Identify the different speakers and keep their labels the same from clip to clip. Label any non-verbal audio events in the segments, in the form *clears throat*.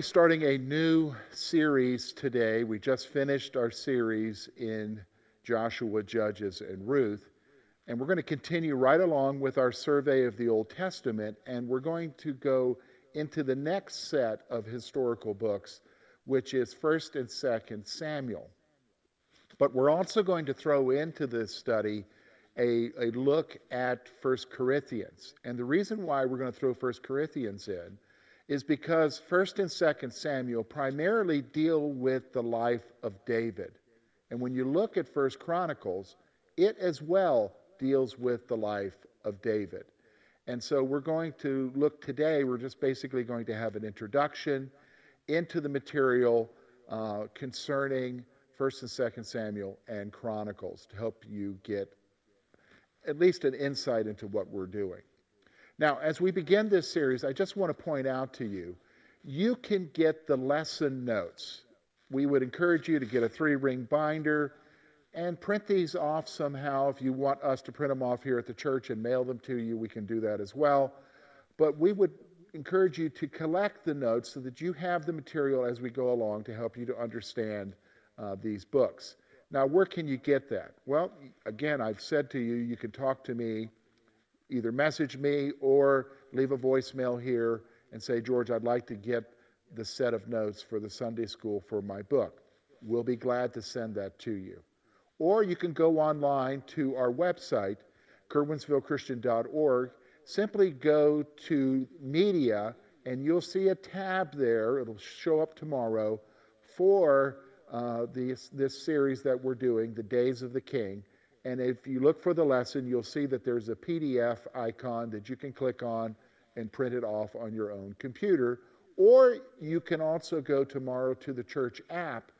Speaker 1: be starting a new series today. We just finished our series in Joshua, Judges, and Ruth. And we're going to continue right along with our survey of the Old Testament. And we're going to go into the next set of historical books, which is 1st and 2nd Samuel. But we're also going to throw into this study a, a look at First Chronicles. And the reason why we're going to throw First Chronicles in is because 1st and 2nd Samuel primarily deal with the life of David. And when you look at First Chronicles, it as well deals with the life of David. And so we're going to look today, we're just basically going to have an introduction into the material uh, concerning 1st and 2nd Samuel and Chronicles to help you get at least an insight into what we're doing. Now, as we begin this series, I just want to point out to you you can get the lesson notes. We would encourage you to get a three ring binder and print these off somehow. If you want us to print them off here at the church and mail them to you, we can do that as well. But we would encourage you to collect the notes so that you have the material as we go along to help you to understand uh, these books. Now, where can you get that? Well, again, I've said to you, you can talk to me, either message me or leave a voicemail here and say, George, I'd like to get the set of notes for the Sunday school for my book. We'll be glad to send that to you. Or you can go online to our website, kerwinsvillechristian.org. Simply go to media and you'll see a tab there. It'll show up tomorrow for uh, this, this series that we're doing, The Days of the King. And if you look for the lesson, you'll see that there's a PDF icon that you can click on and print it off on your own computer. Or you can also go tomorrow to the church app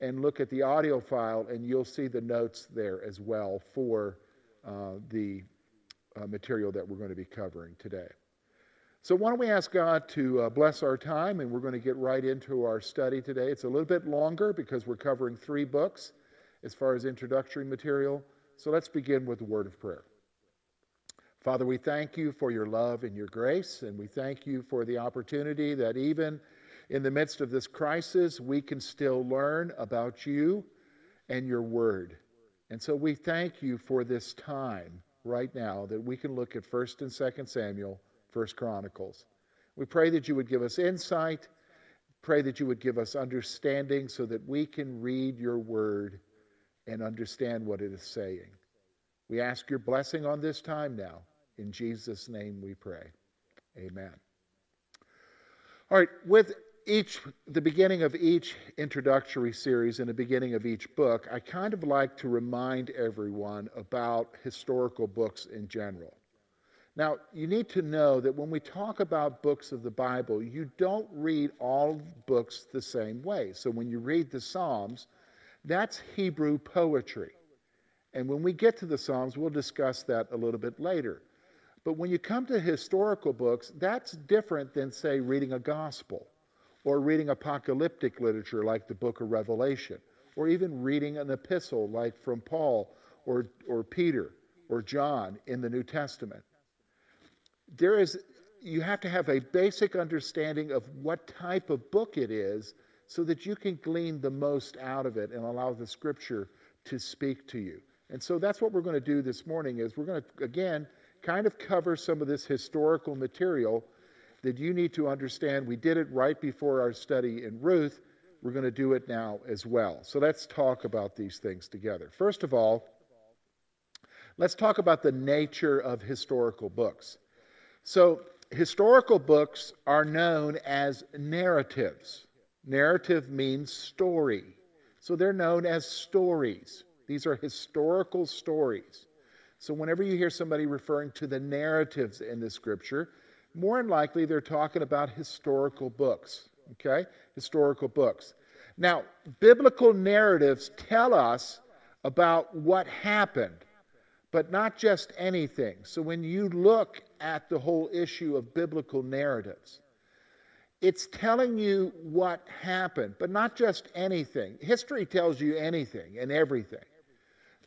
Speaker 1: and look at the audio file, and you'll see the notes there as well for uh, the uh, material that we're going to be covering today. So, why don't we ask God to uh, bless our time, and we're going to get right into our study today. It's a little bit longer because we're covering three books as far as introductory material. So, let's begin with a word of prayer. Father, we thank you for your love and your grace, and we thank you for the opportunity that even in the midst of this crisis, we can still learn about you and your word. And so we thank you for this time right now that we can look at 1st and 2nd Samuel, 1st Chronicles. We pray that you would give us insight, pray that you would give us understanding so that we can read your word and understand what it is saying. We ask your blessing on this time now. In Jesus' name we pray. Amen. All right, with each the beginning of each introductory series and the beginning of each book, I kind of like to remind everyone about historical books in general. Now, you need to know that when we talk about books of the Bible, you don't read all books the same way. So when you read the Psalms, that's Hebrew poetry. And when we get to the Psalms, we'll discuss that a little bit later. But when you come to historical books, that's different than, say, reading a gospel or reading apocalyptic literature like the book of Revelation, or even reading an epistle like from Paul or, or Peter or John in the New Testament. There is, you have to have a basic understanding of what type of book it is so that you can glean the most out of it and allow the scripture to speak to you. And so that's what we're going to do this morning is we're going to again kind of cover some of this historical material that you need to understand. We did it right before our study in Ruth. We're going to do it now as well. So let's talk about these things together. First of all, let's talk about the nature of historical books. So, historical books are known as narratives. Narrative means story. So, they're known as stories. These are historical stories. So, whenever you hear somebody referring to the narratives in the scripture, more than likely they're talking about historical books, okay? Historical books. Now, biblical narratives tell us about what happened, but not just anything. So when you look at the whole issue of biblical narratives, it's telling you what happened, but not just anything. History tells you anything and everything.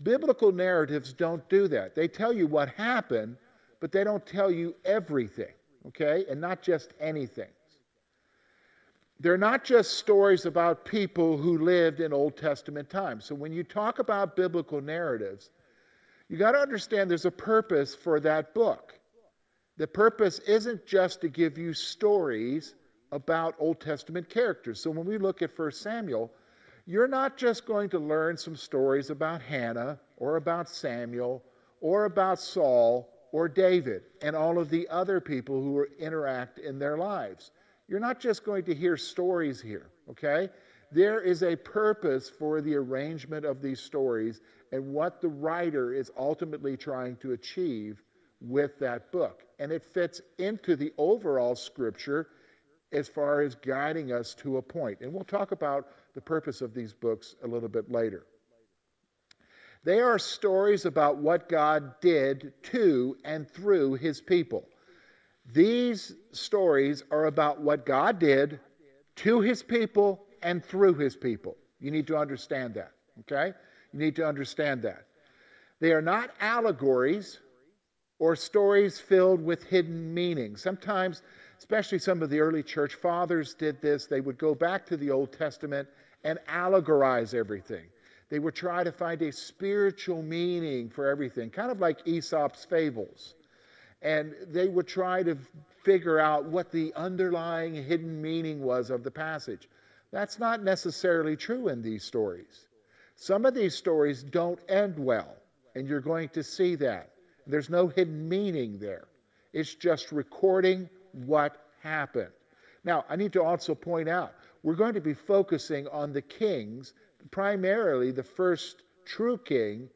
Speaker 1: Biblical narratives don't do that. They tell you what happened, but they don't tell you everything okay? And not just anything. they're not just stories about people who lived in Old Testament times. So when you talk about biblical narratives, you got to understand there's a purpose for that book. The purpose isn't just to give you stories about Old Testament characters. So when we look at 1 Samuel, you're not just going to learn some stories about Hannah or about Samuel or about Saul or David and all of the other people who interact in their lives. You're not just going to hear stories here, okay? There is a purpose for the arrangement of these stories and what the writer is ultimately trying to achieve with that book. And it fits into the overall scripture as far as guiding us to a point. And we'll talk about the purpose of these books a little bit later. They are stories about what God did to and through his people. These stories are about what God did to his people and through his people. You need to understand that, okay? You need to understand that. They are not allegories or stories filled with hidden meanings. Sometimes, especially some of the early church fathers did this, they would go back to the Old Testament and allegorize everything. They would try to find a spiritual meaning for everything, kind of like Aesop's fables and they would try to figure out what the underlying hidden meaning was of the passage. That's not necessarily true in these stories. Some of these stories don't end well, and you're going to see that. There's no hidden meaning there, it's just recording what happened. Now, I need to also point out we're going to be focusing on the kings, primarily the first true king,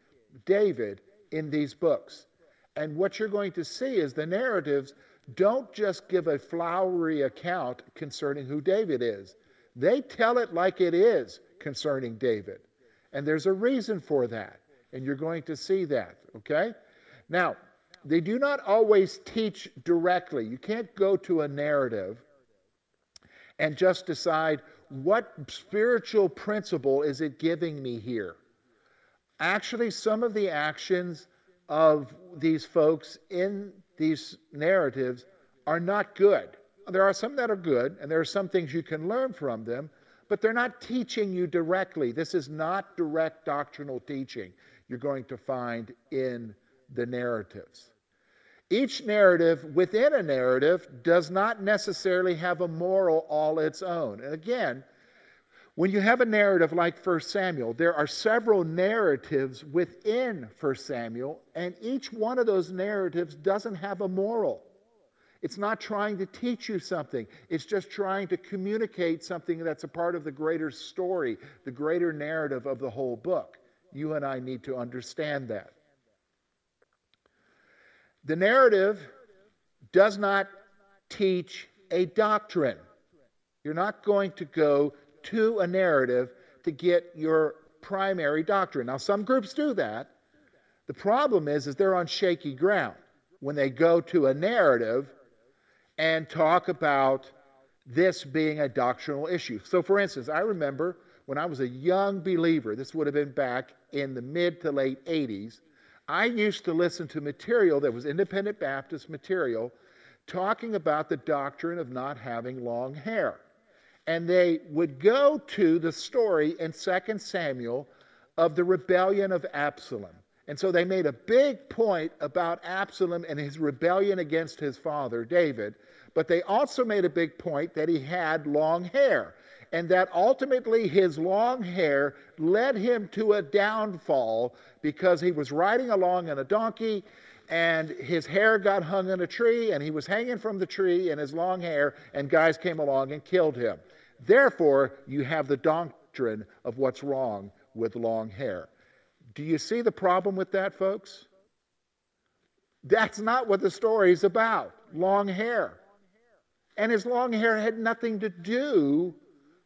Speaker 1: David, in these books. And what you're going to see is the narratives don't just give a flowery account concerning who David is, they tell it like it is concerning David. And there's a reason for that. And you're going to see that, okay? Now, they do not always teach directly. You can't go to a narrative and just decide what spiritual principle is it giving me here. Actually, some of the actions of these folks in these narratives are not good. There are some that are good, and there are some things you can learn from them, but they're not teaching you directly. This is not direct doctrinal teaching you're going to find in the narratives. Each narrative within a narrative does not necessarily have a moral all its own. And again, when you have a narrative like 1 Samuel, there are several narratives within 1 Samuel, and each one of those narratives doesn't have a moral. It's not trying to teach you something, it's just trying to communicate something that's a part of the greater story, the greater narrative of the whole book. You and I need to understand that. The narrative does not teach a doctrine. You're not going to go to a narrative to get your primary doctrine. Now, some groups do that. The problem is, is they're on shaky ground when they go to a narrative and talk about this being a doctrinal issue. So, for instance, I remember when I was a young believer, this would have been back in the mid to late 80s, I used to listen to material that was independent Baptist material talking about the doctrine of not having long hair. And they would go to the story in 2 Samuel of the rebellion of Absalom. And so they made a big point about Absalom and his rebellion against his father, David, but they also made a big point that he had long hair and that ultimately his long hair led him to a downfall because he was riding along on a donkey and his hair got hung in a tree and he was hanging from the tree in his long hair and guys came along and killed him. Therefore, you have the doctrine of what's wrong with long hair. Do you see the problem with that, folks? That's not what the story is about long hair. And his long hair had nothing to do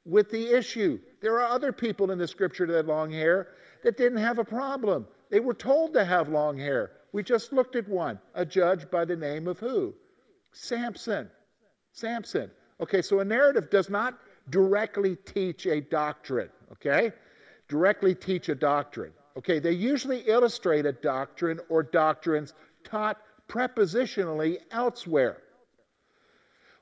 Speaker 1: with the issue. There are other people in the scripture that had long hair that didn't have a problem. They were told to have long hair. We just looked at one, a judge by the name of who? Samson. Samson. Okay, so a narrative does not directly teach a doctrine, okay? Directly teach a doctrine. Okay, they usually illustrate a doctrine or doctrines taught prepositionally elsewhere.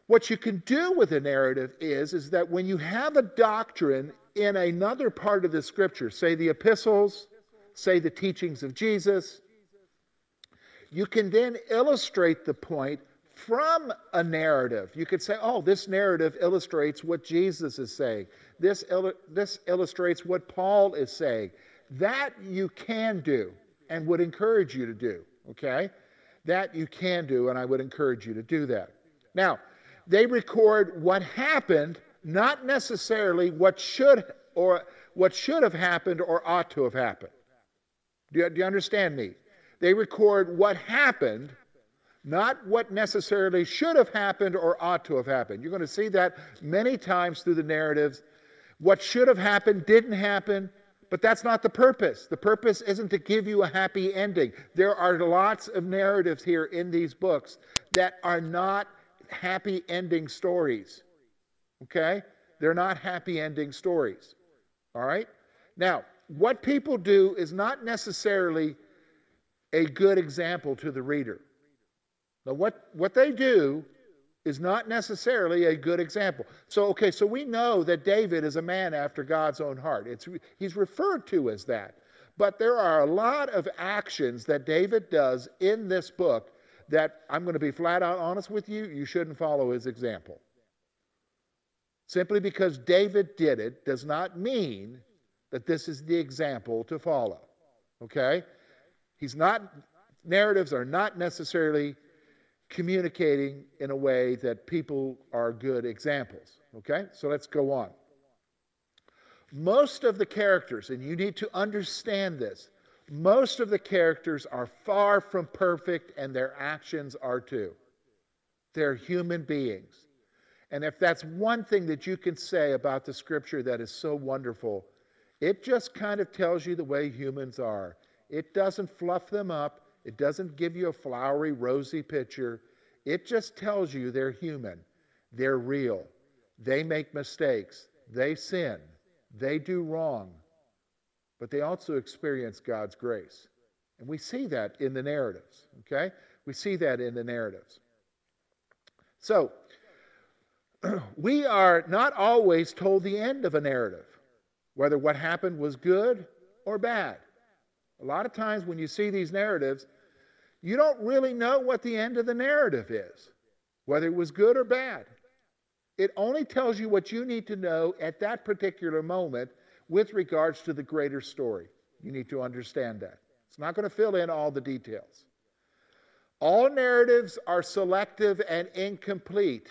Speaker 1: What you can do with a narrative is, is that when you have a doctrine in another part of the scripture, say the epistles, say the teachings of Jesus, you can then illustrate the point from a narrative. You could say, oh, this narrative illustrates what Jesus is saying. This, this illustrates what Paul is saying. That you can do and would encourage you to do, okay? That you can do, and I would encourage you to do that. Now, they record what happened, not necessarily what should or what should have happened or ought to have happened. Do you, do you understand me? They record what happened, not what necessarily should have happened or ought to have happened. You're going to see that many times through the narratives. What should have happened didn't happen, but that's not the purpose. The purpose isn't to give you a happy ending. There are lots of narratives here in these books that are not happy ending stories. Okay? They're not happy ending stories. All right? Now, what people do is not necessarily a good example to the reader. Now, what, what they do is not necessarily a good example. So, okay, so we know that David is a man after God's own heart. It's, he's referred to as that. But there are a lot of actions that David does in this book that I'm going to be flat out honest with you, you shouldn't follow his example. Simply because David did it does not mean that this is the example to follow. Okay? He's not, narratives are not necessarily communicating in a way that people are good examples. Okay? So let's go on. Most of the characters, and you need to understand this, most of the characters are far from perfect, and their actions are too. They're human beings. And if that's one thing that you can say about the scripture that is so wonderful, it just kind of tells you the way humans are. It doesn't fluff them up, it doesn't give you a flowery, rosy picture. It just tells you they're human, they're real, they make mistakes, they sin, they do wrong but they also experience God's grace. And we see that in the narratives, okay? We see that in the narratives. So, *clears throat* we are not always told the end of a narrative, whether what happened was good or bad. A lot of times when you see these narratives, you don't really know what the end of the narrative is, whether it was good or bad. It only tells you what you need to know at that particular moment with regards to the greater story. You need to understand that. It's not going to fill in all the details. All narratives are selective and incomplete.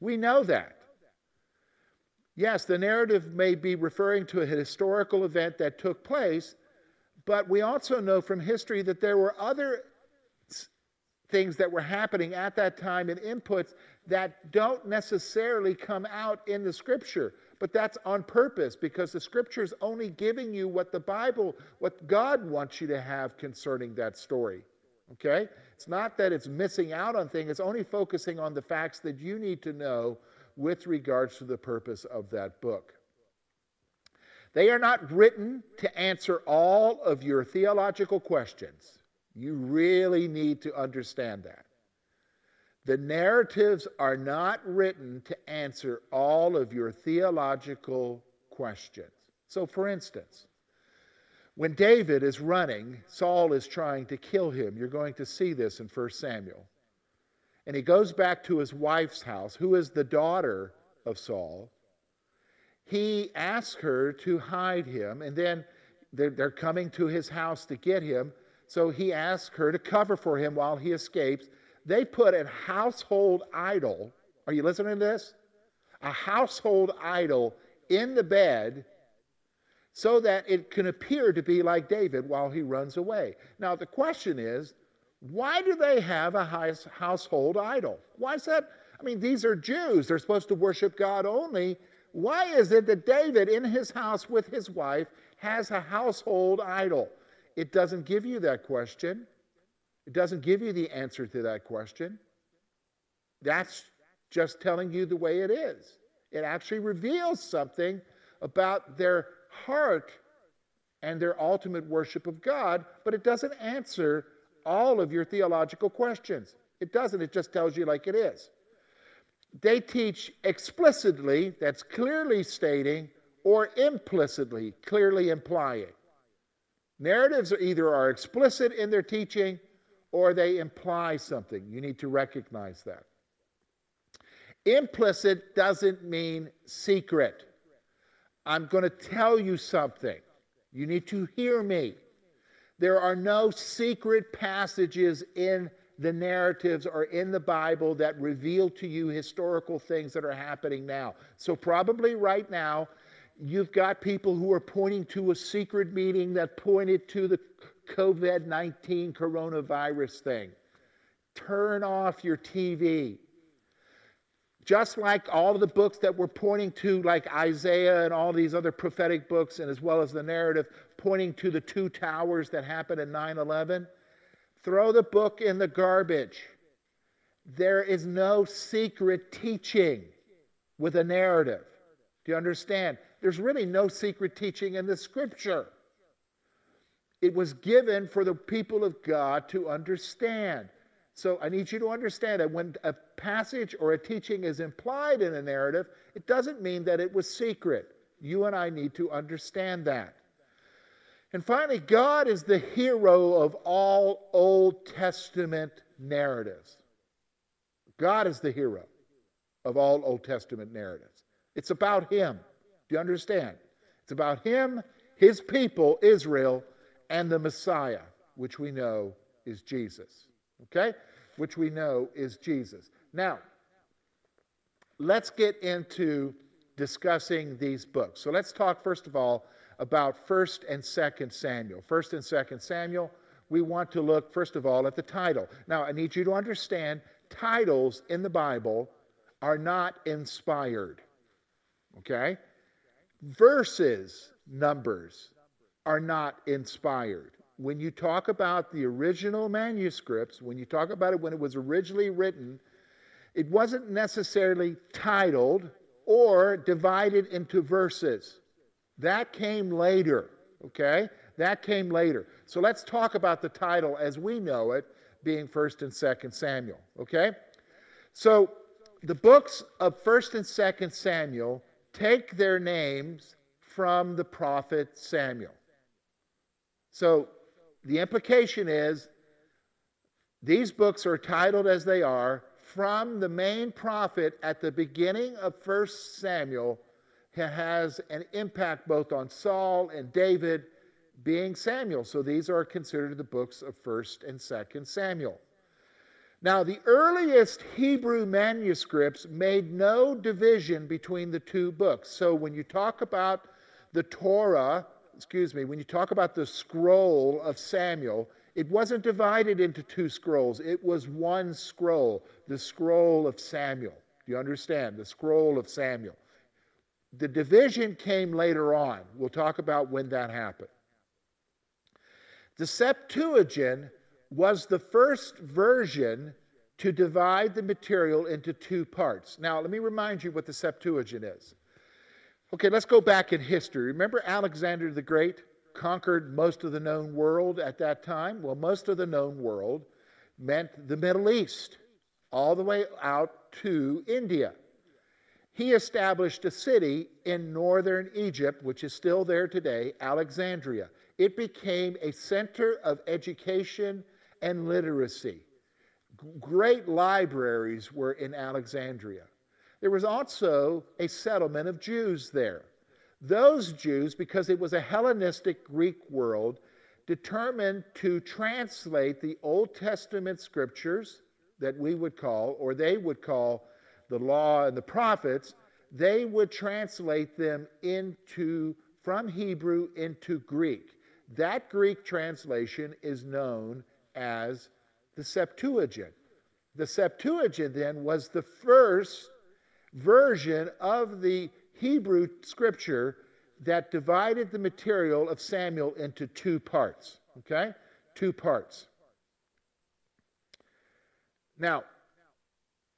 Speaker 1: We know that. Yes, the narrative may be referring to a historical event that took place, but we also know from history that there were other things that were happening at that time and inputs that don't necessarily come out in the scripture. But that's on purpose because the scripture is only giving you what the Bible, what God wants you to have concerning that story. Okay? It's not that it's missing out on things, it's only focusing on the facts that you need to know with regards to the purpose of that book. They are not written to answer all of your theological questions. You really need to understand that. The narratives are not written to answer all of your theological questions. So, for instance, when David is running, Saul is trying to kill him. You're going to see this in 1 Samuel. And he goes back to his wife's house, who is the daughter of Saul. He asks her to hide him, and then they're, they're coming to his house to get him. So he asks her to cover for him while he escapes. They put a household idol, are you listening to this? A household idol in the bed so that it can appear to be like David while he runs away. Now, the question is why do they have a household idol? Why is that? I mean, these are Jews. They're supposed to worship God only. Why is it that David, in his house with his wife, has a household idol? It doesn't give you that question. It doesn't give you the answer to that question. That's just telling you the way it is. It actually reveals something about their heart and their ultimate worship of God, but it doesn't answer all of your theological questions. It doesn't, it just tells you like it is. they teach explicitly, that's clearly stating, or implicitly, clearly implying. Narratives are either are explicit in their teaching or they imply something. You need to recognize that. Implicit doesn't mean secret. I'm going to tell you something. You need to hear me. There are no secret passages in the narratives or in the Bible that reveal to you historical things that are happening now. So, probably right now, you've got people who are pointing to a secret meeting that pointed to the COVID 19 coronavirus thing. Turn off your TV. Just like all the books that we're pointing to, like Isaiah and all these other prophetic books, and as well as the narrative pointing to the two towers that happened in 9 11, throw the book in the garbage. There is no secret teaching with a narrative. Do you understand? There's really no secret teaching in the scripture. It was given for the people of God to understand. So I need you to understand that when a passage or a teaching is implied in a narrative, it doesn't mean that it was secret. You and I need to understand that. And finally, God is the hero of all Old Testament narratives. God is the hero of all Old Testament narratives. It's about Him. Do you understand? It's about Him, His people, Israel, and the Messiah, which we know is Jesus. Okay? Which we know is Jesus. Now, let's get into discussing these books. So let's talk, first of all, about 1st and 2nd Samuel. 1st and 2nd Samuel, we want to look, first of all, at the title. Now, I need you to understand titles in the Bible are not inspired. Okay? Verses, numbers, are not inspired. When you talk about the original manuscripts, when you talk about it when it was originally written, it wasn't necessarily titled or divided into verses. That came later, okay? That came later. So let's talk about the title as we know it being 1st and 2nd Samuel, okay? So the books of 1st and 2nd Samuel take their names from the prophet Samuel. So the implication is these books are titled as they are from the main prophet at the beginning of 1 Samuel has an impact both on Saul and David being Samuel. So these are considered the books of 1st and 2nd Samuel. Now, the earliest Hebrew manuscripts made no division between the two books. So when you talk about the Torah, excuse me, when you talk about the scroll of Samuel, it wasn't divided into two scrolls. It was one scroll, the scroll of Samuel. Do you understand? The scroll of Samuel. The division came later on. We'll talk about when that happened. The Septuagint was the first version to divide the material into two parts. Now, let me remind you what the Septuagint is. Okay, let's go back in history. Remember Alexander the Great conquered most of the known world at that time? Well, most of the known world meant the Middle East, all the way out to India. He established a city in northern Egypt, which is still there today, Alexandria. It became a center of education and literacy. Great libraries were in Alexandria. There was also a settlement of Jews there. Those Jews, because it was a Hellenistic Greek world, determined to translate the Old Testament scriptures that we would call, or they would call, the law and the prophets, they would translate them into from Hebrew into Greek. That Greek translation is known as the Septuagint. The Septuagint then was the first version of the Hebrew scripture that divided the material of Samuel into two parts. Okay? Two parts. Now,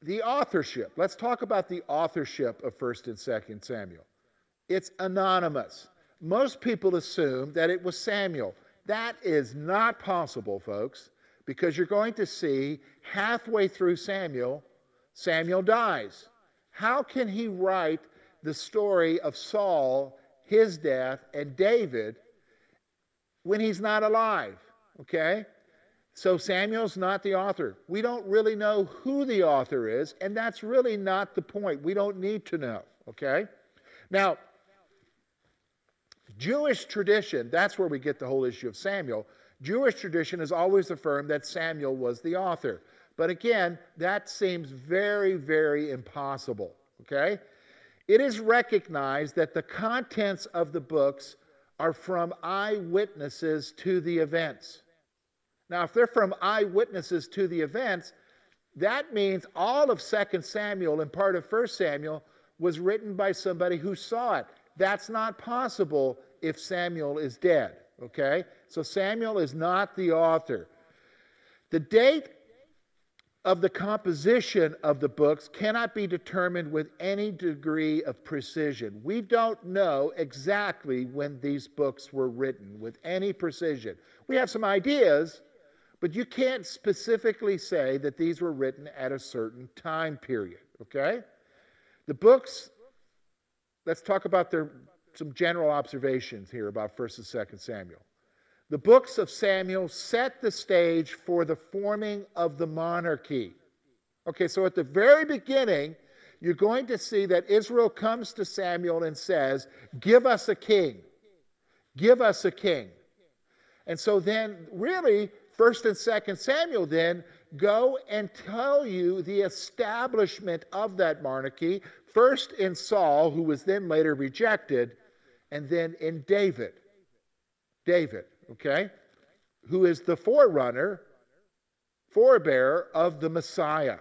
Speaker 1: the authorship. Let's talk about the authorship of 1st and 2nd Samuel. It's anonymous. Most people assume that it was Samuel. That is not possible, folks, because you're going to see halfway through Samuel, Samuel dies. How can he write the story of Saul, his death, and David when he's not alive? Okay? So Samuel's not the author. We don't really know who the author is, and that's really not the point. We don't need to know. Okay? Now, Jewish tradition, that's where we get the whole issue of Samuel. Jewish tradition has always affirmed that Samuel was the author. But again, that seems very, very impossible. Okay? It is recognized that the contents of the books are from eyewitnesses to the events. Now, if they're from eyewitnesses to the events, that means all of 2 Samuel and part of 1 Samuel was written by somebody who saw it. That's not possible if Samuel is dead, okay? So Samuel is not the author. The date of the composition of the books cannot be determined with any degree of precision. We don't know exactly when these books were written with any precision. We have some ideas, but you can't specifically say that these were written at a certain time period, okay? The books, let's talk about their, some general observations here about 1st and 2nd Samuel. The books of Samuel set the stage for the forming of the monarchy. Okay, so at the very beginning, you're going to see that Israel comes to Samuel and says, Give us a king. Give us a king. And so then, really, 1st and 2nd Samuel then go and tell you the establishment of that monarchy, first in Saul, who was then later rejected, and then in David. David okay, who is the forerunner, forebearer of the Messiah.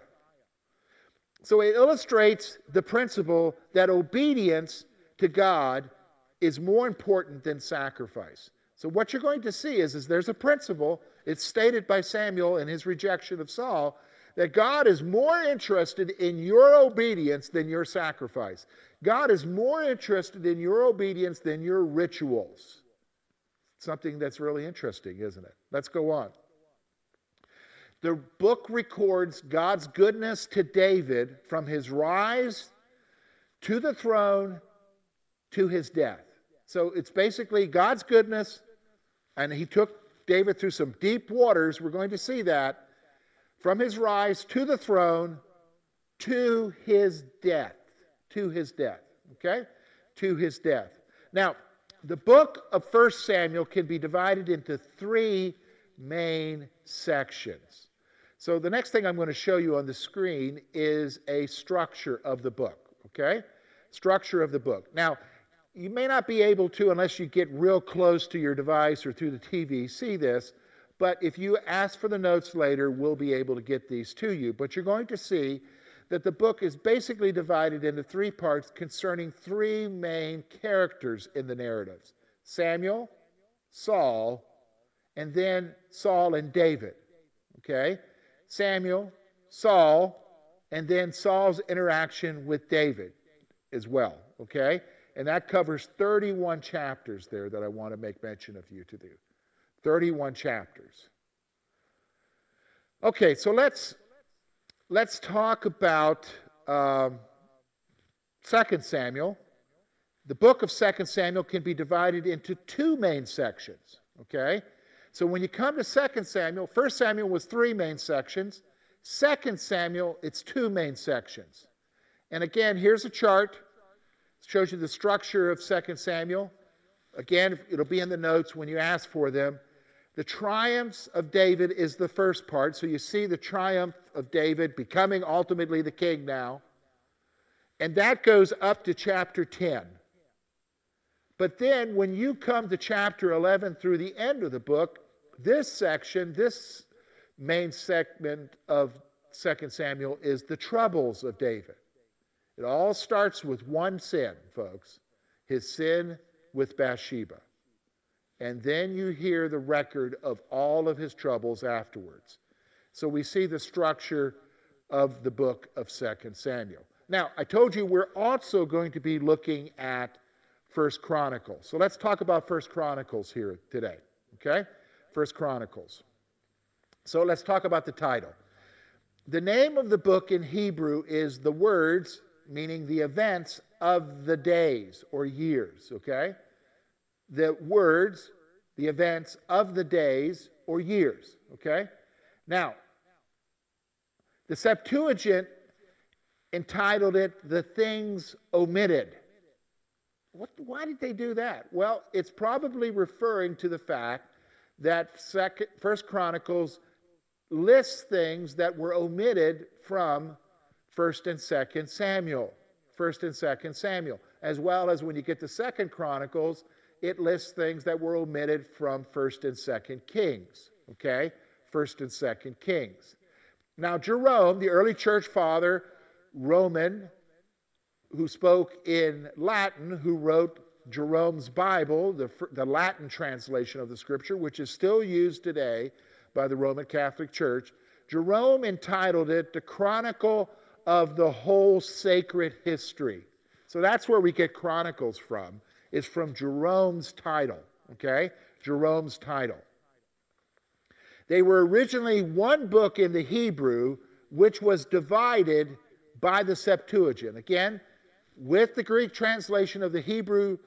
Speaker 1: So it illustrates the principle that obedience to God is more important than sacrifice. So what you're going to see is, is there's a principle, it's stated by Samuel in his rejection of Saul, that God is more interested in your obedience than your sacrifice. God is more interested in your obedience than your rituals something that's really interesting, isn't it? Let's go on. The book records God's goodness to David from his rise to the throne to his death. So it's basically God's goodness, and he took David through some deep waters. We're going to see that from his rise to the throne to his death. To his death. Okay? To his death. Now, the book of 1 Samuel can be divided into three main sections. So the next thing I'm going to show you on the screen is a structure of the book, okay? Structure of the book. Now, you may not be able to, unless you get real close to your device or through the TV, see this, but if you ask for the notes later, we'll be able to get these to you. But you're going to see that the book is basically divided into three parts concerning three main characters in the narratives Samuel, Saul, and then Saul and David. Okay? Samuel, Saul, and then Saul's interaction with David as well. Okay? And that covers 31 chapters there that I want to make mention of you to do. 31 chapters. Okay, so let's let's talk about um, 2 Samuel. The book of 2 Samuel can be divided into two main sections, okay? So when you come to 2 Samuel, 1 Samuel was three main sections. 2 Samuel, it's two main sections. And again, here's a chart. It shows you the structure of 2 Samuel. Again, it'll be in the notes when you ask for them. The triumphs of David is the first part. So you see the triumph of David becoming ultimately the king now. And that goes up to chapter 10. But then when you come to chapter 11 through the end of the book, this section, this main segment of 2 Samuel is the troubles of David. It all starts with one sin, folks his sin with Bathsheba. And then you hear the record of all of his troubles afterwards. So we see the structure of the book of 2 Samuel. Now, I told you we're also going to be looking at First Chronicles. So let's talk about First Chronicles here today. Okay? First Chronicles. So let's talk about the title. The name of the book in Hebrew is the words meaning the events of the days or years, okay? The words, the events of the days or years, okay? Now, the Septuagint entitled it The Things Omitted. What, why did they do that? Well, it's probably referring to the fact that second, First Chronicles lists things that were omitted from First and Second Samuel. First and Second Samuel, as well as when you get to Second Chronicles, it lists things that were omitted from First and Second Kings. Okay, First and Second Kings. Now Jerome, the early church father, Roman, who spoke in Latin, who wrote Jerome's Bible, the, the Latin translation of the scripture, which is still used today by the Roman Catholic Church. Jerome entitled it The Chronicle of the Whole Sacred History. So that's where we get Chronicles from, is from Jerome's title, okay? Jerome's title. They were originally one book in the Hebrew, which was divided by the Septuagint. Again, with the Greek translation of the Hebrew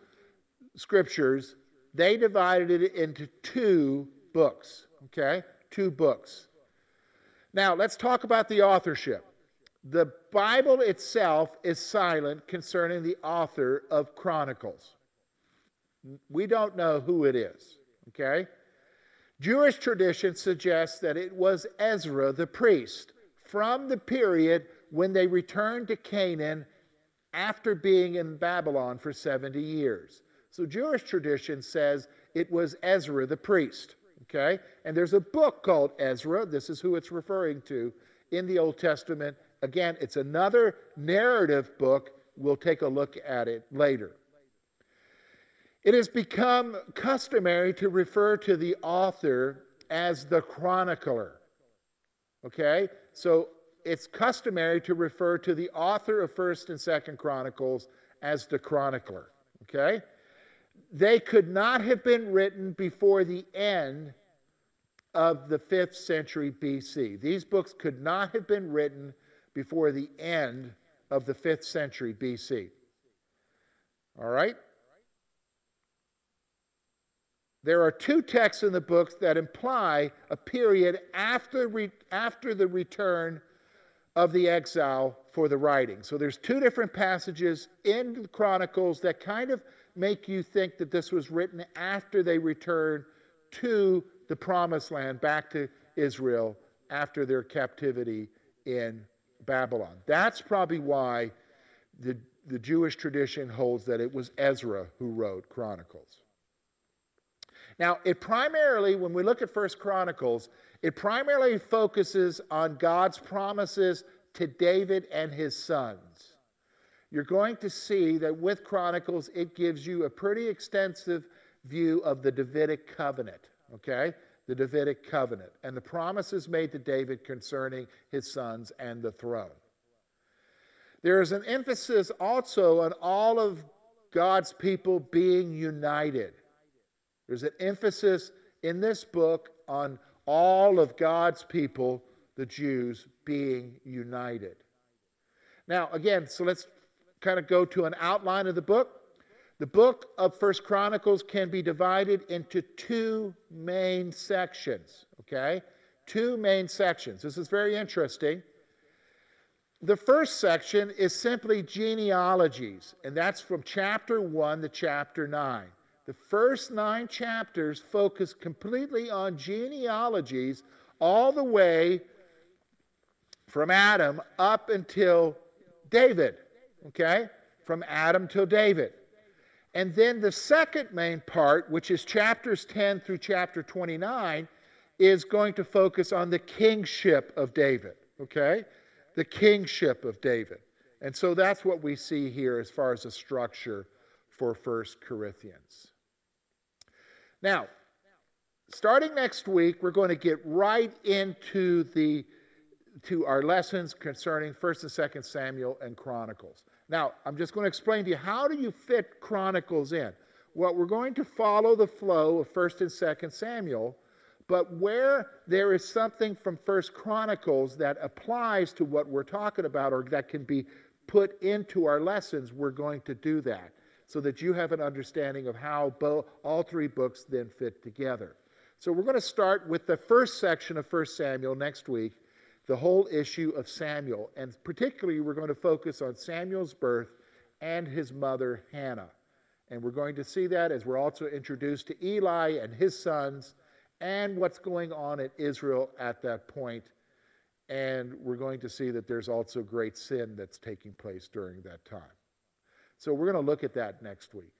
Speaker 1: scriptures, they divided it into two books. Okay? Two books. Now, let's talk about the authorship. The Bible itself is silent concerning the author of Chronicles. We don't know who it is. Okay? Jewish tradition suggests that it was Ezra the priest from the period when they returned to Canaan after being in Babylon for 70 years. So Jewish tradition says it was Ezra the priest. Okay? And there's a book called Ezra. This is who it's referring to in the Old Testament. Again, it's another narrative book. We'll take a look at it later. It has become customary to refer to the author as the chronicler. Okay? So it's customary to refer to the author of 1st and 2nd Chronicles as the chronicler. Okay? They could not have been written before the end of the 5th century BC. These books could not have been written before the end of the 5th century BC. All right? There are two texts in the books that imply a period after, re- after the return of the exile for the writing. So there's two different passages in the Chronicles that kind of make you think that this was written after they returned to the promised land, back to Israel after their captivity in Babylon. That's probably why the, the Jewish tradition holds that it was Ezra who wrote Chronicles. Now, it primarily, when we look at First Chronicles, it primarily focuses on God's promises to David and his sons. You're going to see that with Chronicles, it gives you a pretty extensive view of the Davidic covenant, okay? The Davidic covenant and the promises made to David concerning his sons and the throne. There is an emphasis also on all of God's people being united. There's an emphasis in this book on all of God's people, the Jews, being united. Now, again, so let's kind of go to an outline of the book. The book of First Chronicles can be divided into two main sections, okay? Two main sections. This is very interesting. The first section is simply genealogies, and that's from chapter 1 to chapter 9. The first nine chapters focus completely on genealogies all the way from Adam up until David. Okay? From Adam till David. And then the second main part, which is chapters 10 through chapter 29, is going to focus on the kingship of David. Okay? The kingship of David. And so that's what we see here as far as the structure for First Chronicles. Now, starting next week, we're going to get right into the to our lessons concerning 1st and 2nd Samuel and Chronicles. Now, I'm just going to explain to you how do you fit Chronicles in? Well, we're going to follow the flow of 1st and 2nd Samuel, but where there is something from 1st Chronicles that applies to what we're talking about or that can be put into our lessons, we're going to do that so that you have an understanding of how bo- all three books then fit together. So we're going to start with the first section of 1 Samuel next week, the whole issue of Samuel. And particularly, we're going to focus on Samuel's birth and his mother, Hannah. And we're going to see that as we're also introduced to Eli and his sons and what's going on in Israel at that point. And we're going to see that there's also great sin that's taking place during that time. So we're going to look at that next week.